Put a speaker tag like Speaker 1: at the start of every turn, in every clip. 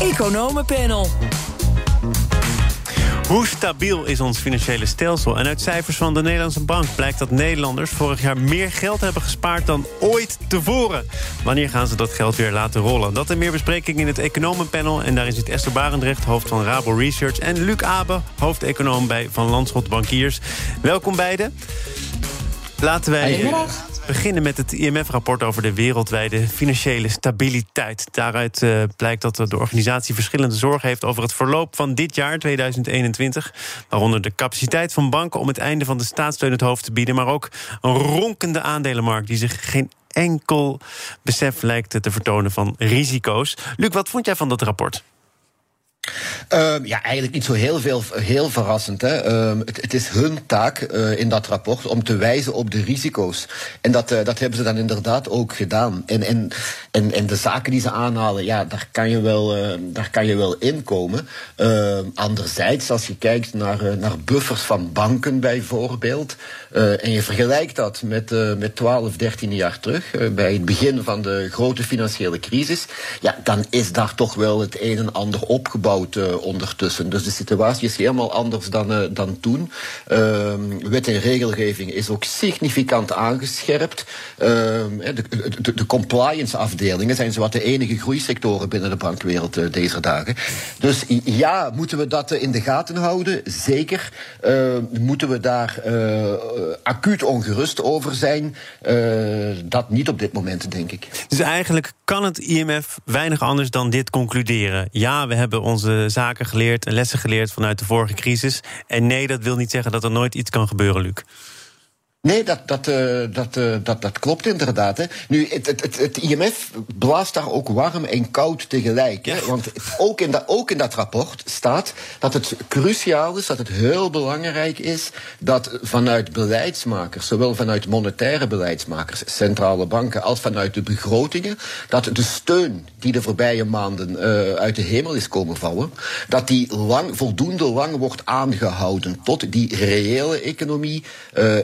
Speaker 1: Economenpanel.
Speaker 2: Hoe stabiel is ons financiële stelsel? En uit cijfers van de Nederlandse Bank blijkt dat Nederlanders vorig jaar meer geld hebben gespaard dan ooit tevoren. Wanneer gaan ze dat geld weer laten rollen? Dat en meer bespreking in het Economenpanel. En daarin zit Esther Barendrecht, hoofd van Rabo Research. En Luc Abe, hoofdeconoom bij Van Landschot Bankiers. Welkom beiden. Laten wij beginnen met het IMF-rapport over de wereldwijde financiële stabiliteit. Daaruit uh, blijkt dat de organisatie verschillende zorgen heeft over het verloop van dit jaar, 2021. Waaronder de capaciteit van banken om het einde van de staatssteun het hoofd te bieden. Maar ook een ronkende aandelenmarkt die zich geen enkel besef lijkt te vertonen van risico's. Luc, wat vond jij van dat rapport?
Speaker 3: Uh, ja, eigenlijk niet zo heel, veel, heel verrassend. Hè. Uh, het, het, is hun taak uh, in dat rapport om te wijzen op de risico's. En dat, eh, dat hebben ze dan inderdaad ook gedaan. En, en, en, en de zaken die ze aanhalen, ja, daar kan je wel, eh, daar kan je wel inkomen. Ehm, anderzijds, als je kijkt naar, naar buffers van banken bijvoorbeeld. en je vergelijkt dat met, met 12, 13 jaar terug, bij het begin van de grote financiële crisis. Ja, dan is daar toch wel het een en ander opgebouwd uh, ondertussen. Dus de situatie is helemaal anders dan, uh, dan toen. Uh, wet en regelgeving is ook significant aangescherpt. Ehm, de, de, de, compliance afdelingen zijn zowat de enige groeisectoren binnen de bankwereld uh, deze dagen. Dus ja, moeten we dat in de gaten houden? Zeker. Ehm, moeten we daar acuut ongerust over zijn? dat niet op dit moment, denk ik.
Speaker 2: Dus eigenlijk kan het IMF weinig anders dan dit concluderen. Ja, we hebben onze zaken geleerd en lessen geleerd vanuit de vorige crisis. En nee, dat wil niet zeggen dat er nooit iets kan gebeuren, Luc.
Speaker 3: Nee, dat, dat, uh, dat, uh, dat, dat klopt inderdaad. Hè. Nu, het, het, het, IMF blaast daar ook warm en koud tegelijk. Hè. Want ook in, dat, ook in dat rapport staat dat het cruciaal is, dat het heel belangrijk is dat vanuit beleidsmakers, zowel vanuit monetaire beleidsmakers, centrale banken, als vanuit de begrotingen, dat de steun die de voorbije maanden uh, uit de hemel is komen vallen, dat die lang, voldoende lang wordt aangehouden tot die reële economie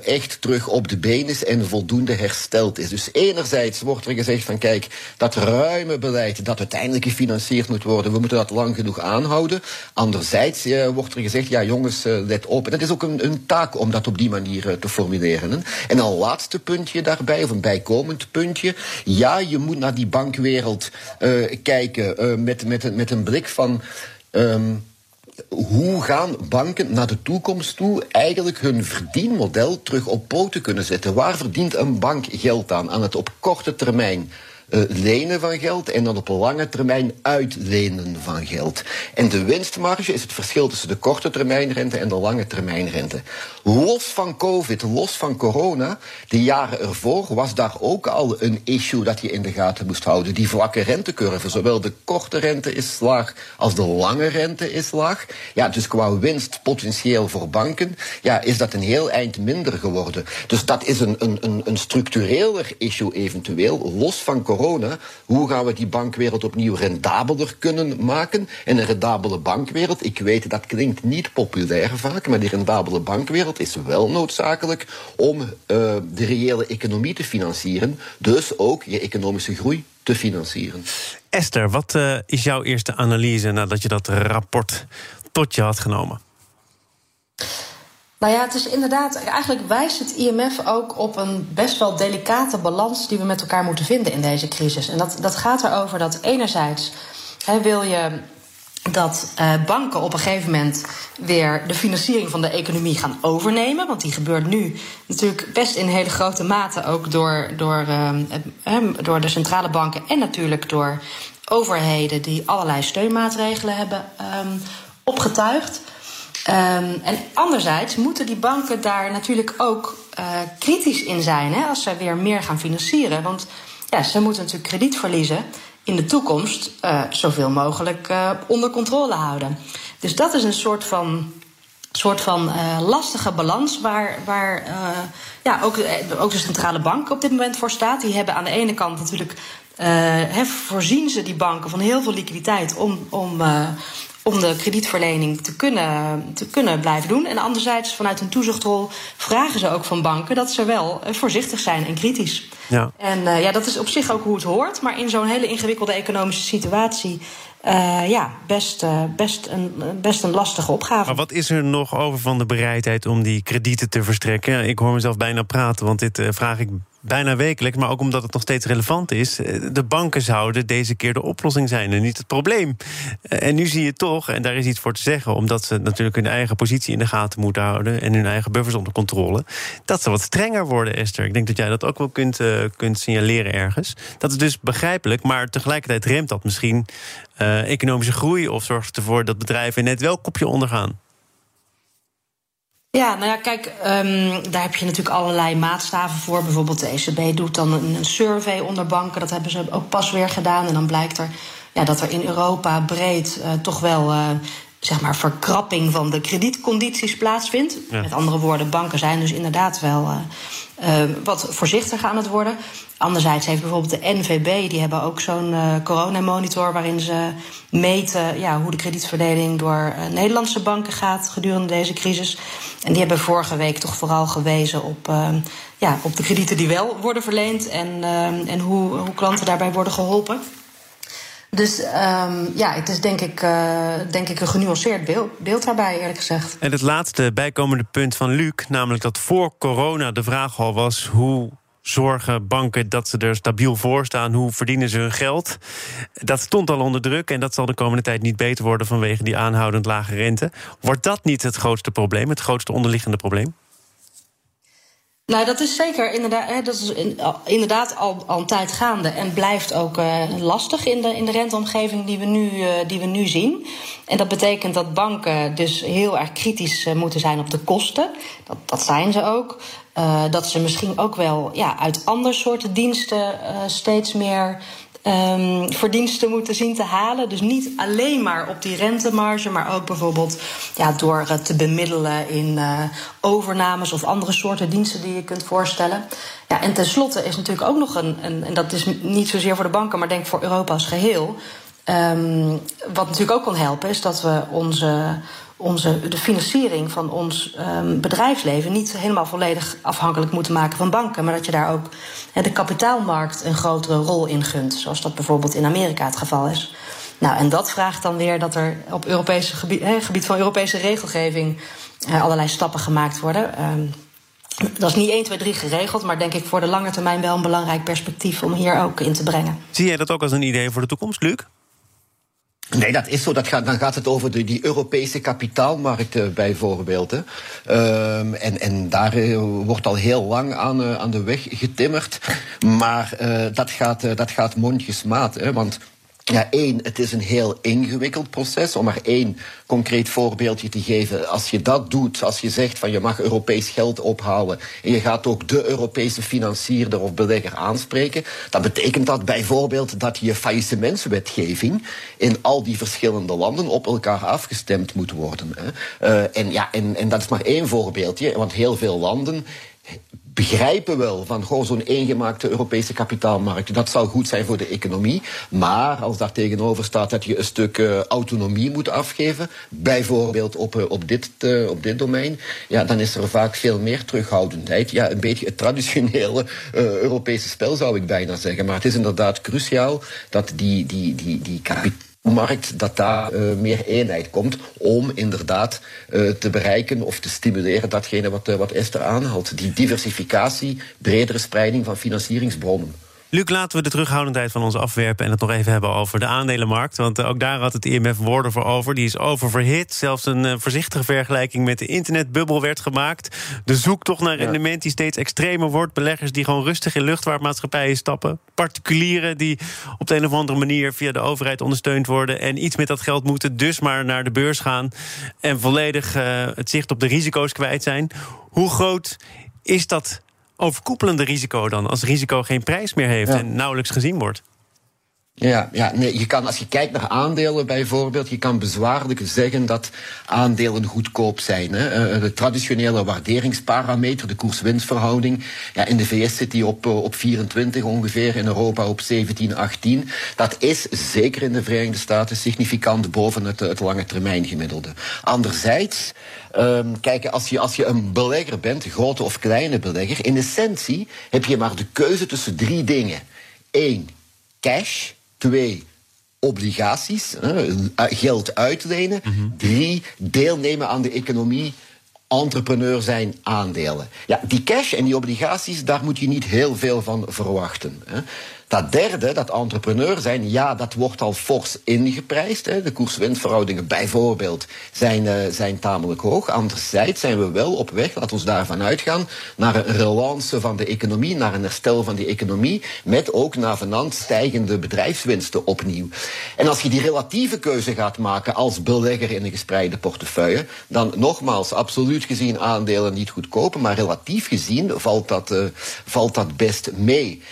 Speaker 3: echt terug op de been is en voldoende hersteld is. Dus enerzijds wordt er gezegd van kijk, dat ruime beleid dat uiteindelijk gefinancierd moet worden, we moeten dat lang genoeg aanhouden. Anderzijds eh, wordt er gezegd, ja jongens, uh, let op. En dat is ook een, een taak om dat op die manier uh, te formuleren. En een laatste puntje daarbij, of een bijkomend puntje. Ja, je moet naar die bankwereld kijken met, met, met een blik van... Um, hoe gaan banken naar de toekomst toe eigenlijk hun verdienmodel terug op poten kunnen zetten? Waar verdient een bank geld aan? Aan het op korte termijn uh, lenen van geld en dan op lange termijn uitlenen van geld. En de winstmarge is het verschil tussen de korte termijnrente en de lange termijnrente. Los van COVID, los van corona, de jaren ervoor was daar ook al een issue dat je in de gaten moest houden. Die vlakke rentecurve, zowel de korte rente is laag als de lange rente is laag. Ja, dus qua winst potentieel voor banken, ja, is dat een heel eind minder geworden. Dus dat is een, een, een structureler issue eventueel, los van corona corona. Hoe gaan we die bankwereld opnieuw rendabeler kunnen maken? En een rendabele bankwereld, ik weet dat klinkt niet populair vaak, maar die rendabele bankwereld is wel noodzakelijk om uh, de reële economie te financieren. Dus ook je economische groei te financieren.
Speaker 2: Esther, wat uh, is jouw eerste analyse nadat je dat rapport tot je had genomen?
Speaker 4: Nou ja, het is inderdaad, eigenlijk wijst het IMF ook op een best wel delicate balans die we met elkaar moeten vinden in deze crisis. En dat, dat gaat erover dat enerzijds hè, wil je dat uh, banken op een gegeven moment weer de financiering van de economie gaan overnemen. Want die gebeurt nu natuurlijk best in hele grote mate ook door, door, uh, door de centrale banken en natuurlijk door overheden die allerlei steunmaatregelen hebben um, opgetuigd. Um, en anderzijds moeten die banken daar natuurlijk ook uh, kritisch in zijn hè, als zij weer meer gaan financieren. Want ja, ze moeten natuurlijk kredietverliezen in de toekomst uh, zoveel mogelijk uh, onder controle houden. Dus dat is een soort van, soort van lastige balans waar, waar ja, ook, ook de centrale bank op dit moment voor staat. Die hebben aan de ene kant natuurlijk. voorzien ze die banken van heel veel liquiditeit om, om om de kredietverlening te kunnen, te kunnen blijven doen. En anderzijds, vanuit een toezichtrol, vragen ze ook van banken dat ze wel eh, voorzichtig zijn en kritisch. Ja. En uh, ja, dat is op zich ook hoe het hoort. Maar in zo'n hele ingewikkelde economische situatie uh, ja, best, uh, best, een, best een lastige opgave.
Speaker 2: Maar wat is er nog over van de bereidheid om die kredieten te verstrekken? Ik hoor mezelf bijna praten, want dit vraag ik bijna wekelijks, maar ook omdat het nog steeds relevant is. De banken zouden deze keer de oplossing zijn en niet het probleem. En nu zie je toch, en daar is iets voor te zeggen, omdat ze natuurlijk hun eigen positie in de gaten moeten houden en hun eigen buffers onder controle, dat ze wat strenger worden, Esther. Ik denk dat jij dat ook wel kunt, kunt signaleren ergens. Dat is dus begrijpelijk, maar tegelijkertijd remt dat misschien economische groei? Of zorgt ervoor dat bedrijven net wel kopje ondergaan?
Speaker 4: Ja, nou ja, kijk, um, daar heb je natuurlijk allerlei maatstaven voor. Bijvoorbeeld de ECB doet dan een, survey onder banken. Dat hebben ze ook pas weer gedaan. En dan blijkt er ja, dat er in Europa breed uh, toch wel uh, zeg maar verkrapping van de kredietcondities plaatsvindt. Ja. Met andere woorden, banken zijn dus inderdaad wel uh, wat voorzichtiger aan het worden. Anderzijds heeft bijvoorbeeld de NVB, die hebben ook zo'n uh, coronamonitor waarin ze meten ja, hoe de kredietverdeling door Nederlandse banken gaat gedurende deze crisis. En die hebben vorige week toch vooral gewezen op, ja, op de kredieten die wel worden verleend en, en hoe, hoe klanten daarbij worden geholpen. Dus um, ja, het is denk ik, uh, denk ik een genuanceerd beeld, beeld daarbij, eerlijk gezegd.
Speaker 2: En het laatste bijkomende punt van Luc, namelijk dat voor corona de vraag al was hoe zorgen banken dat ze er stabiel voor staan? Hoe verdienen ze hun geld? Dat stond al onder druk en dat zal de komende tijd niet beter worden vanwege die aanhoudend lage rente. Wordt dat niet het grootste probleem, het grootste onderliggende probleem?
Speaker 4: Nou, dat is zeker inderdaad, dat is inderdaad al, al een tijd gaande en blijft ook uh, lastig in de, in de renteomgeving die we, nu, uh, die we nu zien. En dat betekent dat banken dus heel erg kritisch uh, moeten zijn op de kosten. Dat, dat zijn ze ook. dat ze misschien ook wel ja, uit andere soorten diensten steeds meer um, verdiensten moeten zien te halen. Dus niet alleen maar op die rentemarge, maar ook bijvoorbeeld ja, door te bemiddelen in uh, overnames of andere soorten diensten die je kunt voorstellen. Ja, en tenslotte is natuurlijk ook nog een, een en dat is niet zozeer voor de banken, maar denk voor Europa als geheel. Um, wat natuurlijk ook kan helpen, is dat we onze onze, de financiering van ons um, bedrijfsleven niet helemaal volledig afhankelijk moeten maken van banken, maar dat je daar ook de kapitaalmarkt een grotere rol in gunt, zoals dat bijvoorbeeld in Amerika het geval is. Nou, en dat vraagt dan weer dat er op Europees gebied, gebied van Europese regelgeving uh, allerlei stappen gemaakt worden. Um, dat is niet 1, 2, 3 geregeld, maar denk ik voor de lange termijn wel een belangrijk perspectief om hier ook in te brengen.
Speaker 2: Zie jij dat ook als een idee voor de toekomst, Luc?
Speaker 3: Nee, dat is zo. Dat gaat, dan gaat het over de, die Europese kapitaalmarkten bijvoorbeeld. Hè. Um, en, en daar uh, wordt al heel lang aan, uh, aan de weg getimmerd. Maar uh, dat, gaat, dat gaat mondjesmaat. Hè, want ja, één, het is een heel ingewikkeld proces. Om maar één concreet voorbeeldje te geven. Als je dat doet, als je zegt van je mag Europees geld ophalen en je gaat ook de Europese financierder of belegger aanspreken, dan betekent dat bijvoorbeeld dat je faillissementswetgeving in al die verschillende landen op elkaar afgestemd moet worden. Hè. Uh, en, ja, en, en dat is maar één voorbeeldje, want heel veel landen begrijpen wel van zo'n eengemaakte Europese kapitaalmarkt. Dat zou goed zijn voor de economie. Maar als daar tegenover staat dat je een stuk uh, autonomie moet afgeven, bijvoorbeeld op, uh, op, dit, uh, op dit domein, ja, dan is er vaak veel meer terughoudendheid. Ja, een beetje het traditionele Europese spel zou ik bijna zeggen. Maar het is inderdaad cruciaal dat die, die, die, die kapitaal markt dat daar uh, meer eenheid komt om inderdaad uh, te bereiken of te stimuleren datgene wat, uh, wat Esther aanhaalt. Die diversificatie, bredere spreiding van financieringsbronnen.
Speaker 2: Luc, laten we de terughoudendheid van ons afwerpen en het nog even hebben over de aandelenmarkt. Want ook daar had het IMF woorden voor over. Die is oververhit. Zelfs een voorzichtige vergelijking met de internetbubbel werd gemaakt. De zoektocht naar rendement die steeds extremer wordt. Beleggers die gewoon rustig in luchtvaartmaatschappijen stappen. Particulieren die op de een of andere manier via de overheid ondersteund worden. En iets met dat geld moeten, dus maar naar de beurs gaan. En volledig uh, het zicht op de risico's kwijt zijn. Hoe groot is dat overkoepelende risico dan? Als risico geen prijs meer heeft ja. en nauwelijks gezien wordt?
Speaker 3: Ja, ja nee, je kan, als je kijkt naar aandelen bijvoorbeeld, je kan bezwaarlijk zeggen dat aandelen goedkoop zijn. Hè. Eh, de traditionele waarderingsparameter, de koers-winstverhouding, ja, in de VS zit die op, eh, op 24 ongeveer, in Europa op 17, 18. Dat is zeker in de Verenigde Staten significant boven het, het lange termijn gemiddelde. Anderzijds, um, kijk, als je, als je een belegger bent, grote of kleine belegger, in essentie heb je maar de keuze tussen drie dingen. Eén, cash. Twee, obligaties, geld uitlenen. Mhm. Drie, deelnemen aan de economie entrepreneur zijn aandelen. Ja, die cash en die obligaties, daar moet je niet heel veel van verwachten. Hè. Dat derde, dat entrepreneur zijn, ja, dat wordt al fors ingeprijsd. Hè. De koers-winstverhoudingen bijvoorbeeld zijn, uh, zijn tamelijk hoog. Anderzijds zijn we wel op weg, laten we daarvan uitgaan, naar een relance van de economie, naar een herstel van die economie, met ook navenant stijgende bedrijfswinsten opnieuw. En als je die relatieve keuze gaat maken als belegger in een gespreide portefeuille, dan nogmaals, absoluut gezien aandelen niet goedkoper, maar relatief gezien valt dat, uh, valt dat best mee.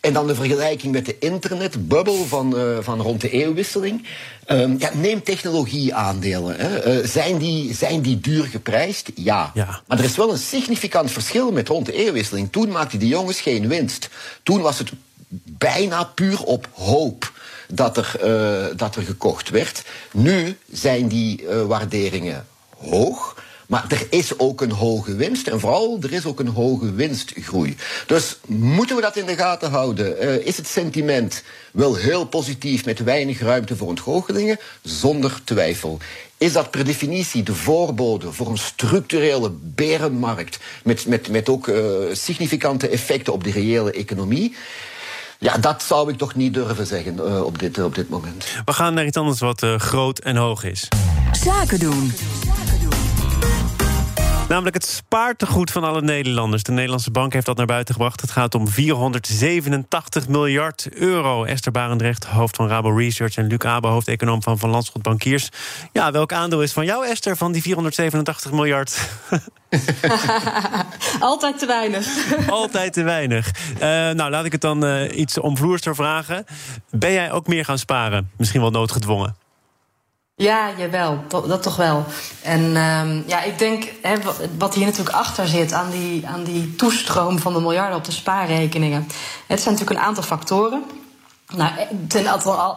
Speaker 3: En dan de vergelijking met de internetbubbel van, uh, van rond de eeuwwisseling. Um, ja, neem technologieaandelen. Hè. Uh, zijn, die, zijn die duur geprijsd? Ja. ja. Maar er is wel een significant verschil met rond de eeuwwisseling. Toen maakten die jongens geen winst. Toen was het bijna puur op hoop dat er, uh, dat er gekocht werd. Nu zijn die waarderingen hoog. Maar er is ook een hoge winst en vooral er is ook een hoge winstgroei. Dus moeten we dat in de gaten houden? Uh, is het sentiment wel heel positief met weinig ruimte voor ontgoochelingen? Zonder twijfel. Is dat per definitie de voorbode voor een structurele berenmarkt met, met, met ook uh, significante effecten op de reële economie? Ja, dat zou ik toch niet durven zeggen uh, op, dit, op dit moment.
Speaker 2: We gaan naar iets anders wat groot en hoog is. Zaken doen. Namelijk het spaartegoed van alle Nederlanders. De Nederlandse Bank heeft dat naar buiten gebracht. Het gaat om 487 miljard euro. Esther Barendrecht, hoofd van Rabo Research... en Luc Abe, hoofdeconoom van Van Landschot Bankiers. Ja, welk aandeel is van jou, Esther, van die 487 miljard?
Speaker 4: Altijd te weinig.
Speaker 2: Altijd te weinig. Uh, nou, laat ik het dan uh, iets omvloerster vragen. Ben jij ook meer gaan sparen? Misschien wel noodgedwongen?
Speaker 4: Ja, jawel, dat, toch wel. En um, ja, ik denk, wat hier natuurlijk achter zit aan die, aan die toestroom van de miljarden op de spaarrekeningen. Het zijn natuurlijk een aantal factoren. Nou, ten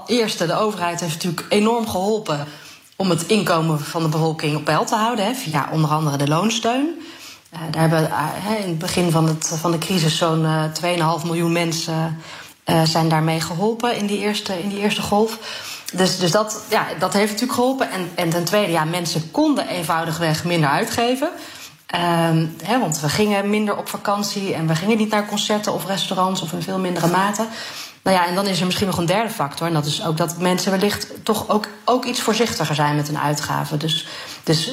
Speaker 4: eerste, de overheid heeft natuurlijk enorm geholpen om het inkomen van de bevolking op peil te houden, hè, via onder andere de loonsteun. Uh, daar hebben uh, in het begin van, het, van de crisis zo'n uh, 2,5 miljoen mensen zijn daarmee geholpen in die eerste, in die eerste golf. Dus, dus dat, ja, dat heeft natuurlijk geholpen. En, en ten tweede, ja, mensen konden eenvoudigweg minder uitgeven. Um, want we gingen minder op vakantie en we gingen niet naar concerten of restaurants of in veel mindere mate. Nou ja, en dan is er misschien nog een derde factor. En dat is ook dat mensen wellicht toch ook, ook iets voorzichtiger zijn met hun uitgaven. Dus, dus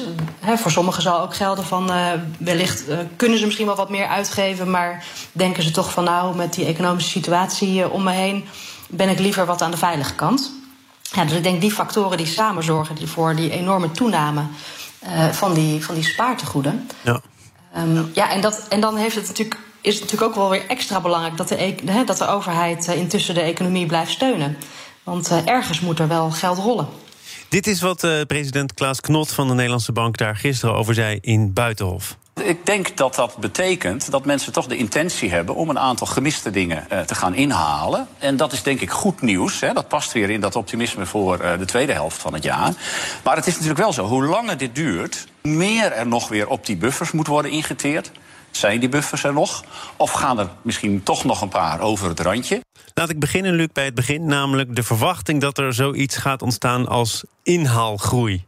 Speaker 4: voor sommigen zal ook gelden van uh, wellicht uh, kunnen ze misschien wel wat meer uitgeven. Maar denken ze toch van nou, met die economische situatie uh, om me heen ben ik liever wat aan de veilige kant. Ja, dus ik denk die factoren die samen zorgen voor die enorme toename uh, van, die, van die spaartegoeden. Ja. Um, ja, en, dat, en dan heeft het natuurlijk, is het natuurlijk ook wel weer extra belangrijk dat de, he, dat de overheid uh, intussen de economie blijft steunen. Want uh, ergens moet er wel geld rollen.
Speaker 2: Dit is wat president Klaas Knot van de Nederlandse Bank daar gisteren over zei in Buitenhof.
Speaker 1: Ik denk dat dat betekent dat mensen toch de intentie hebben om een aantal gemiste dingen uh, te gaan inhalen. En dat is denk ik goed nieuws. Hè. Dat past weer in dat optimisme voor uh, de tweede helft van het jaar. Maar het is natuurlijk wel zo, hoe langer dit duurt, meer er nog weer op die buffers moet worden ingeteerd. Zijn die buffers er nog? Of gaan er misschien toch nog een paar over het randje?
Speaker 2: Laat ik beginnen, Luc, bij het begin, namelijk de verwachting dat er zoiets gaat ontstaan als inhaalgroei.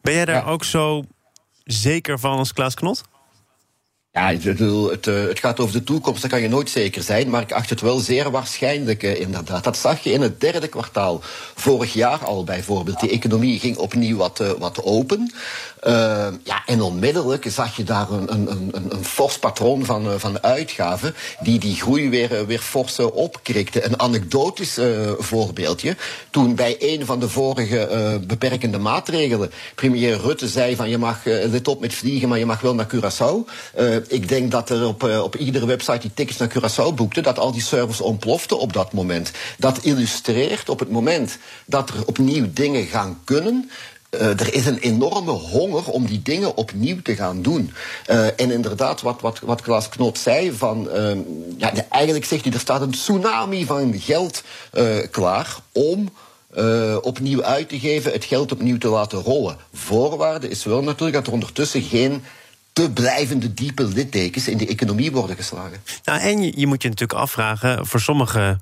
Speaker 2: Ben jij daar ja. ook zo zeker van als Klaas Knot?
Speaker 3: Ja, het, het, eh, het, gaat over de toekomst, daar kan je nooit zeker zijn. Maar ik acht het wel zeer waarschijnlijk, eh, inderdaad. Dat zag je in het derde kwartaal vorig jaar al bijvoorbeeld. Die economie ging opnieuw wat, uh, wat open. Ja, en onmiddellijk zag je daar een, een, een, een fors patroon van, van uitgaven... die die groei weer, weer fors opkrikte. Een anekdotisch voorbeeldje. Toen bij een van de vorige beperkende maatregelen... premier Rutte zei van je mag, let op met vliegen, maar je mag wel naar Curaçao ik denk dat er op, op iedere website die tickets naar Curaçao boekte, dat al die servers ontploften op dat moment. Dat illustreert op het moment dat er opnieuw dingen gaan kunnen. er is een enorme honger om die dingen opnieuw te gaan doen. en inderdaad, wat, wat, wat Klaas Knot zei, van, ehm, ja, eigenlijk zegt hij, er staat een tsunami van geld klaar om opnieuw uit te geven, het geld opnieuw te laten rollen. Voorwaarde is wel natuurlijk dat er ondertussen geen te blijvende diepe littekens in de economie worden geslagen.
Speaker 2: Nou, en je, je moet je natuurlijk afvragen, voor sommige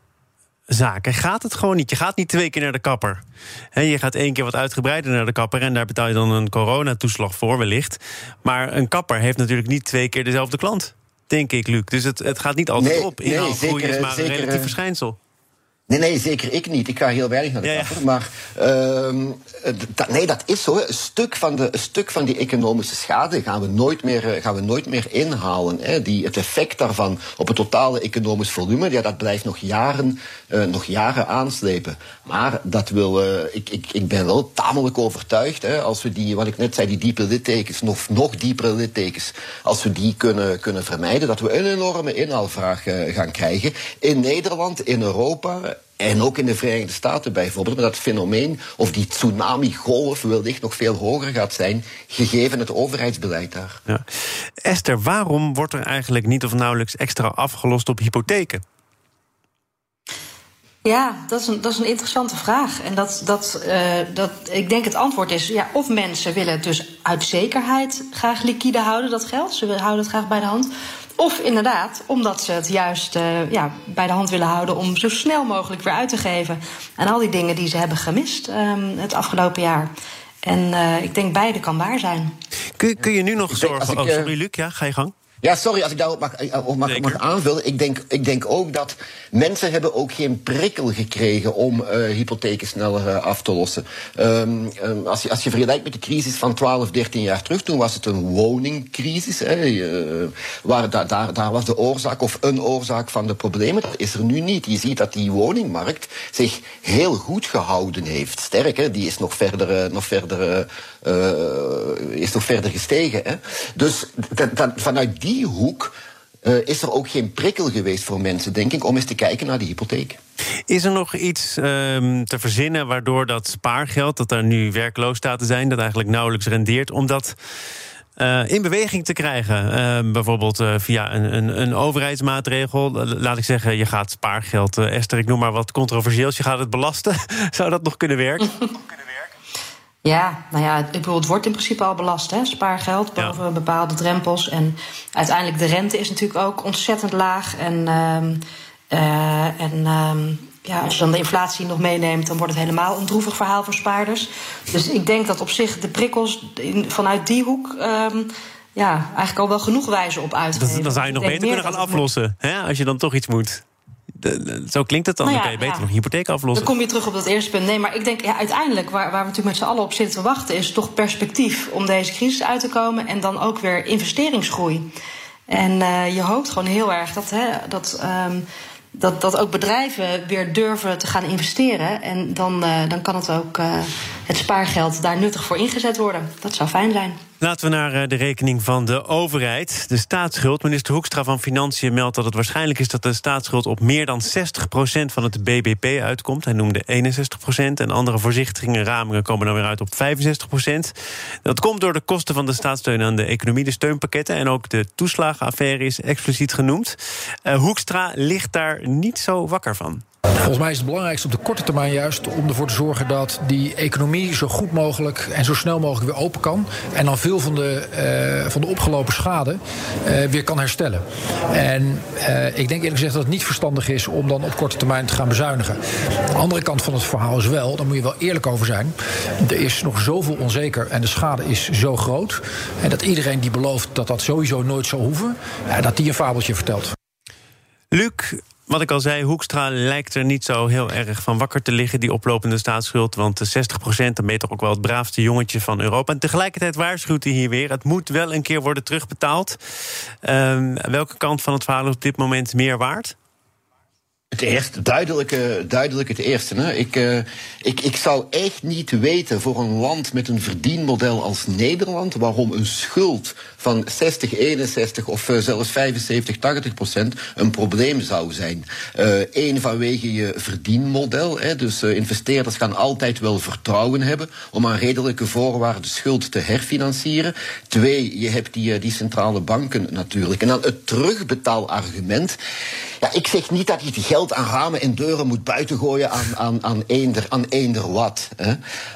Speaker 2: zaken gaat het gewoon niet. Je gaat niet twee keer naar de kapper. je gaat één keer wat uitgebreider naar de kapper en daar betaal je dan een coronatoeslag voor, wellicht. Maar een kapper heeft natuurlijk niet twee keer dezelfde klant. Denk ik, Luc. Dus het, het gaat niet altijd op. Inhoud nee, groeien is maar een relatief verschijnsel.
Speaker 3: Nee, nee, zeker ik niet. Ik ga heel weinig naar de kapper. Maar uh, dat, nee, dat is zo. Een stuk, van de, een stuk van die economische schade gaan we nooit meer, eh, gaan we nooit meer inhalen. Hè. Die, het effect daarvan op het totale economisch volume, ja, dat blijft nog jaren, uh, nog jaren aanslepen. Maar dat wil, uh, ik, ik, ik ben wel tamelijk overtuigd, hè, als we die, wat ik net zei, die diepe littekens, nog, nog diepere littekens, als we die kunnen, kunnen vermijden, dat we een enorme inhaalvraag gaan krijgen in Nederland, in Europa en ook in de Verenigde Staten bijvoorbeeld, maar dat fenomeen of die tsunami-golf wellicht nog veel hoger gaat zijn, gegeven het overheidsbeleid daar. Ja.
Speaker 2: Esther, waarom wordt er eigenlijk niet of nauwelijks extra afgelost op hypotheken?
Speaker 4: Ja, dat is een, dat is een interessante vraag. En dat, dat, uh, dat, ik denk het antwoord is: ja, of mensen willen het dus uit zekerheid graag liquide houden, dat geld. Ze houden het graag bij de hand. Of inderdaad, omdat ze het juist uh, ja, bij de hand willen houden om zo snel mogelijk weer uit te geven aan al die dingen die ze hebben gemist um, het afgelopen jaar. En uh, ik denk beide kan waar zijn.
Speaker 2: Kun, kun je nu nog zorgen? Oh, sorry, Luc, ja, ga je gang.
Speaker 3: Ja, sorry als ik daarop mag, eh, mag, mag aanvullen. Ik denk, ik denk ook dat mensen hebben ook geen prikkel gekregen om uh, hypotheken sneller uh, af te lossen. Um, um, als, je, als je vergelijkt met de crisis van 12, 13 jaar terug, toen was het een woningcrisis. Hè, uh, waar, da, daar, daar was de oorzaak of een oorzaak van de problemen. Dat is er nu niet. Je ziet dat die woningmarkt zich heel goed gehouden heeft. Sterk, hè, die is nog verder, nog verder, is nog verder gestegen. Hè. Dus dat, dat, vanuit die die hoek uh, is er ook geen prikkel geweest voor mensen, denk ik, om eens te kijken naar die hypotheek.
Speaker 2: Is er nog iets um, te verzinnen waardoor dat spaargeld, dat daar nu werkloos staat te zijn, dat eigenlijk nauwelijks rendeert, om dat uh, in beweging te krijgen? Uh, bijvoorbeeld uh, via een, een, een, overheidsmaatregel. laat ik zeggen, je gaat spaargeld, Esther, ik noem maar wat controversieels, je gaat het belasten. Zou dat nog kunnen werken?
Speaker 4: Ja, nou ja, ik bedoel, het wordt in principe al belast, hè, spaargeld boven bepaalde drempels. En uiteindelijk de rente is natuurlijk ook ontzettend laag. En, uh, en uh, ja, als je dan de inflatie nog meeneemt, dan wordt het helemaal een droevig verhaal voor spaarders. Dus ik denk dat op zich de prikkels in, vanuit die hoek. Um, ja, eigenlijk al wel genoeg wijzen op uitgeven.
Speaker 2: Dan zou je nog beter kunnen gaan aflossen, hè, als je dan toch iets moet zo klinkt het dan. Nou dan kan je beter nog een hypotheek aflossen.
Speaker 4: Dan kom je terug op dat eerste punt. Nee, maar ik denk ja, uiteindelijk, waar, waar we natuurlijk met z'n allen op zitten te wachten, is toch perspectief om deze crisis uit te komen. En dan ook weer investeringsgroei. En uh, je hoopt gewoon heel erg dat, hè, dat, um, dat, dat ook bedrijven weer durven te gaan investeren. En dan, uh, dan kan het ook uh, het spaargeld daar nuttig voor ingezet worden. Dat zou fijn zijn.
Speaker 2: Laten we naar eh, de rekening van de overheid. De staatsschuld. Minister Hoekstra van Financiën meldt dat het waarschijnlijk is dat de staatsschuld op meer dan 60% van het BBP uitkomt. Hij noemde 61%. En andere voorzichtige ramingen komen dan weer uit op 65%. Dat komt door de kosten van de staatssteun aan de economie, de steunpakketten. En ook de toeslagenaffaire is expliciet genoemd. Uh, Hoekstra ligt daar niet zo wakker van.
Speaker 5: Volgens mij is het belangrijkste op de korte termijn juist om ervoor te zorgen dat die economie zo goed mogelijk en zo snel mogelijk weer open kan. En dan veel van de, uh, van de opgelopen schade uh, weer kan herstellen. En uh, ik denk eerlijk gezegd dat het niet verstandig is om dan op korte termijn te gaan bezuinigen. De andere kant van het verhaal is wel, daar moet je wel eerlijk over zijn. Er is nog zoveel onzeker en de schade is zo groot. En dat iedereen die belooft dat dat sowieso nooit zal hoeven, dat die een fabeltje vertelt.
Speaker 2: Luc, wat ik al zei, Hoekstra lijkt er niet zo heel erg van wakker te liggen, die oplopende staatsschuld. Want de 60 procent, dan ben toch ook wel het braafste jongetje van Europa. En tegelijkertijd waarschuwt hij hier weer: het moet wel een keer worden terugbetaald. Uh, welke kant van het verhaal is op dit moment meer waard?
Speaker 3: Het eerste, duidelijk, duidelijk het eerste. Hè. Ik, uh, ik, ik zou echt niet weten voor een land met een verdienmodel als Nederland waarom een schuld van 60, 61 of uh, zelfs 75, 80 procent een probleem zou zijn. Eén uh, vanwege je verdienmodel. Hè, dus investeerders gaan altijd wel vertrouwen hebben om aan redelijke voorwaarden schuld te herfinancieren. Twee, je hebt die, die centrale banken natuurlijk. En dan het terugbetaalargument. Ja, ik zeg niet dat je het geld aan ramen en deuren moet buitengooien aan, aan, aan, eender, aan eender wat. Hè.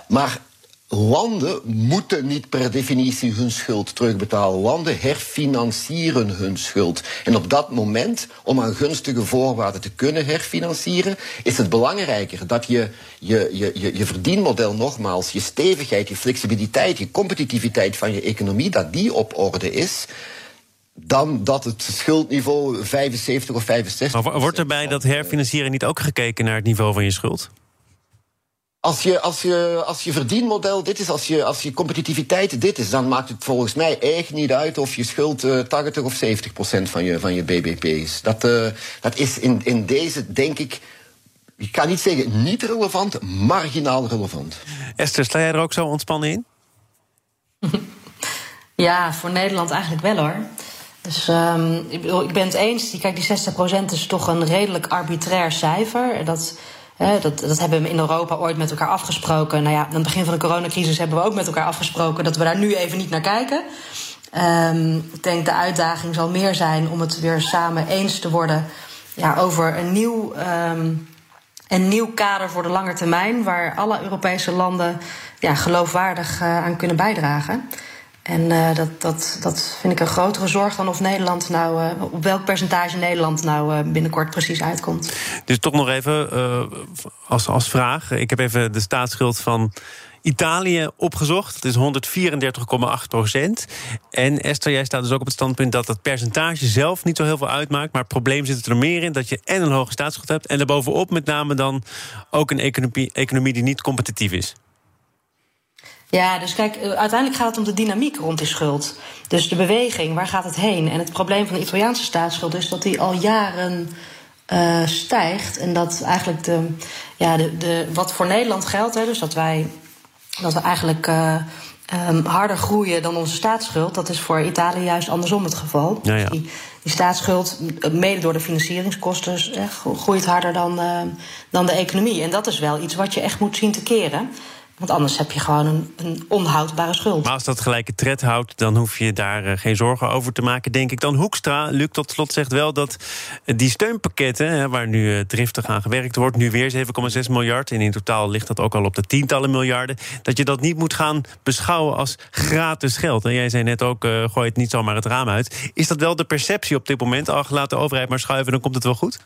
Speaker 3: Maar landen moeten niet per definitie hun schuld terugbetalen. Landen herfinancieren hun schuld. En op dat moment, om aan gunstige voorwaarden te kunnen herfinancieren, is het belangrijker dat je je, je, je, je verdienmodel nogmaals, je stevigheid, je flexibiliteit, je competitiviteit van je economie, dat die op orde is dan dat het schuldniveau 75 of 65.
Speaker 2: Maar wordt er bij dat herfinancieren niet ook gekeken naar het niveau van je schuld?
Speaker 3: Als je, als, je, als je verdienmodel dit is, als je, als je competitiviteit dit is, dan maakt het volgens mij echt niet uit of je schuld uh, 80 of 70 procent van je, van je BBP is. Dat, uh, dat is in, in deze, denk ik, ik kan niet zeggen niet relevant, marginaal relevant.
Speaker 2: Esther, sta jij er ook zo ontspannen in?
Speaker 4: Ja, voor Nederland eigenlijk wel hoor. Dus um, ik, ik, ben het eens. Kijk, die 60% is toch een redelijk arbitrair cijfer. Dat, dat, dat hebben we in Europa ooit met elkaar afgesproken. Nou ja, aan het begin van de coronacrisis hebben we ook met elkaar afgesproken dat we daar nu even niet naar kijken. Um, ik denk de uitdaging zal meer zijn om het weer samen eens te worden ja, over een nieuw, um, een nieuw kader voor de lange termijn, waar alle Europese landen ja, geloofwaardig uh, aan kunnen bijdragen. En uh, dat, dat, dat vind ik een grotere zorg dan of Nederland nou, uh, op welk percentage Nederland nou uh, binnenkort precies uitkomt.
Speaker 2: Dus toch nog even als, als vraag. Ik heb even de staatsschuld van Italië opgezocht. Dat is 134,8 procent. En Esther, jij staat dus ook op het standpunt dat het percentage zelf niet zo heel veel uitmaakt. Maar het probleem zit er meer in dat je en een hoge staatsschuld hebt. En daarbovenop met name dan ook een economie, economie die niet competitief is.
Speaker 4: Ja, dus kijk, uiteindelijk gaat het om de dynamiek rond die schuld. Dus de beweging, waar gaat het heen? En het probleem van de Italiaanse staatsschuld is dat die al jaren uh, stijgt. En dat eigenlijk de, ja, de, de, wat voor Nederland geldt, hè, dus dat wij, dat we eigenlijk uh, um, harder groeien dan onze staatsschuld, dat is voor Italië juist andersom het geval.
Speaker 2: Ja, ja.
Speaker 4: Die, die staatsschuld, mede door de financieringskosten, eh, groeit harder dan, uh, dan de economie. En dat is wel iets wat je echt moet zien te keren. Want anders heb je gewoon een, een, onhoudbare schuld.
Speaker 2: Maar als dat gelijke tred houdt, dan hoef je daar uh, geen zorgen over te maken, denk ik. Dan Hoekstra, Luc tot slot zegt wel dat die steunpakketten... Waar nu uh, driftig aan gewerkt wordt, nu weer 7,6 miljard... en in totaal ligt dat ook al op de tientallen miljarden... dat je dat niet moet gaan beschouwen als gratis geld. En jij zei net ook, uh, gooi het niet zomaar het raam uit. Is dat wel de perceptie op dit moment? Ach, laat de overheid maar schuiven, dan komt het wel goed?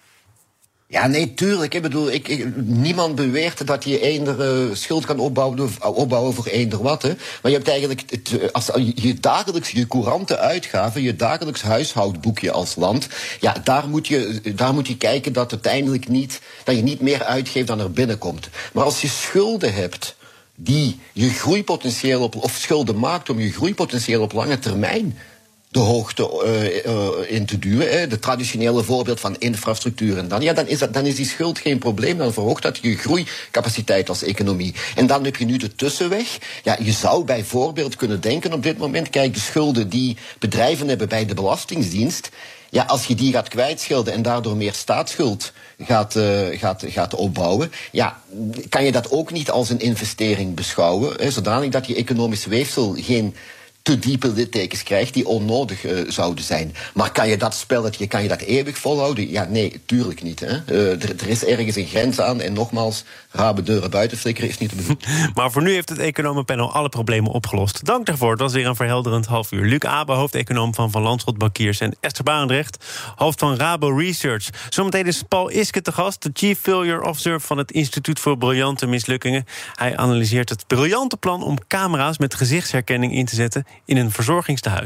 Speaker 3: Ja, nee, tuurlijk. Ik bedoel, ik, niemand beweert dat je eender uh, schuld kan opbouwen, opbouwen voor eender wat. Hè. Maar je hebt eigenlijk, het, als, je dagelijks, je courante uitgaven, je dagelijks huishoudboekje als land, ja, daar moet je, daar moet je kijken dat uiteindelijk niet, dat je niet meer uitgeeft dan er binnenkomt. Maar als je schulden hebt die je groeipotentieel op, of schulden maakt om je groeipotentieel op lange termijn de hoogte uh, uh, in te duwen. Hè. De traditionele voorbeeld van infrastructuur. En dan, ja, dan, is dat, dan is die schuld geen probleem. Dan verhoogt dat je groeicapaciteit als economie. En dan heb je nu de tussenweg. Ja, je zou bijvoorbeeld kunnen denken op dit moment... kijk, de schulden die bedrijven hebben bij de Belastingdienst... Ja, als je die gaat kwijtschelden en daardoor meer staatsschuld gaat, uh, gaat, gaat opbouwen, ja, kan je dat ook niet als een investering beschouwen, hè, zodanig dat je economisch weefsel geen te diepe littekens krijgt die onnodig uh, zouden zijn. Maar kan je dat spelletje, kan je dat eeuwig volhouden? Ja, nee, tuurlijk niet. Hè. Uh, er, er, is ergens een grens aan en nogmaals, rabe deuren buiten flikkeren is niet te bedoelen.
Speaker 2: maar voor nu heeft het economenpanel alle problemen opgelost. Dank daarvoor, het was weer een verhelderend half uur. Luc Abe, hoofdeconoom van Van Landschot Bankiers... en Esther Barendrecht, hoofd van Rabo Research. Zometeen is Paul Iske te gast, de Chief Failure Officer... van het Instituut voor Briljante Mislukkingen. Hij analyseert het briljante plan om camera's met gezichtsherkenning in te zetten in een verzorgingstehuis.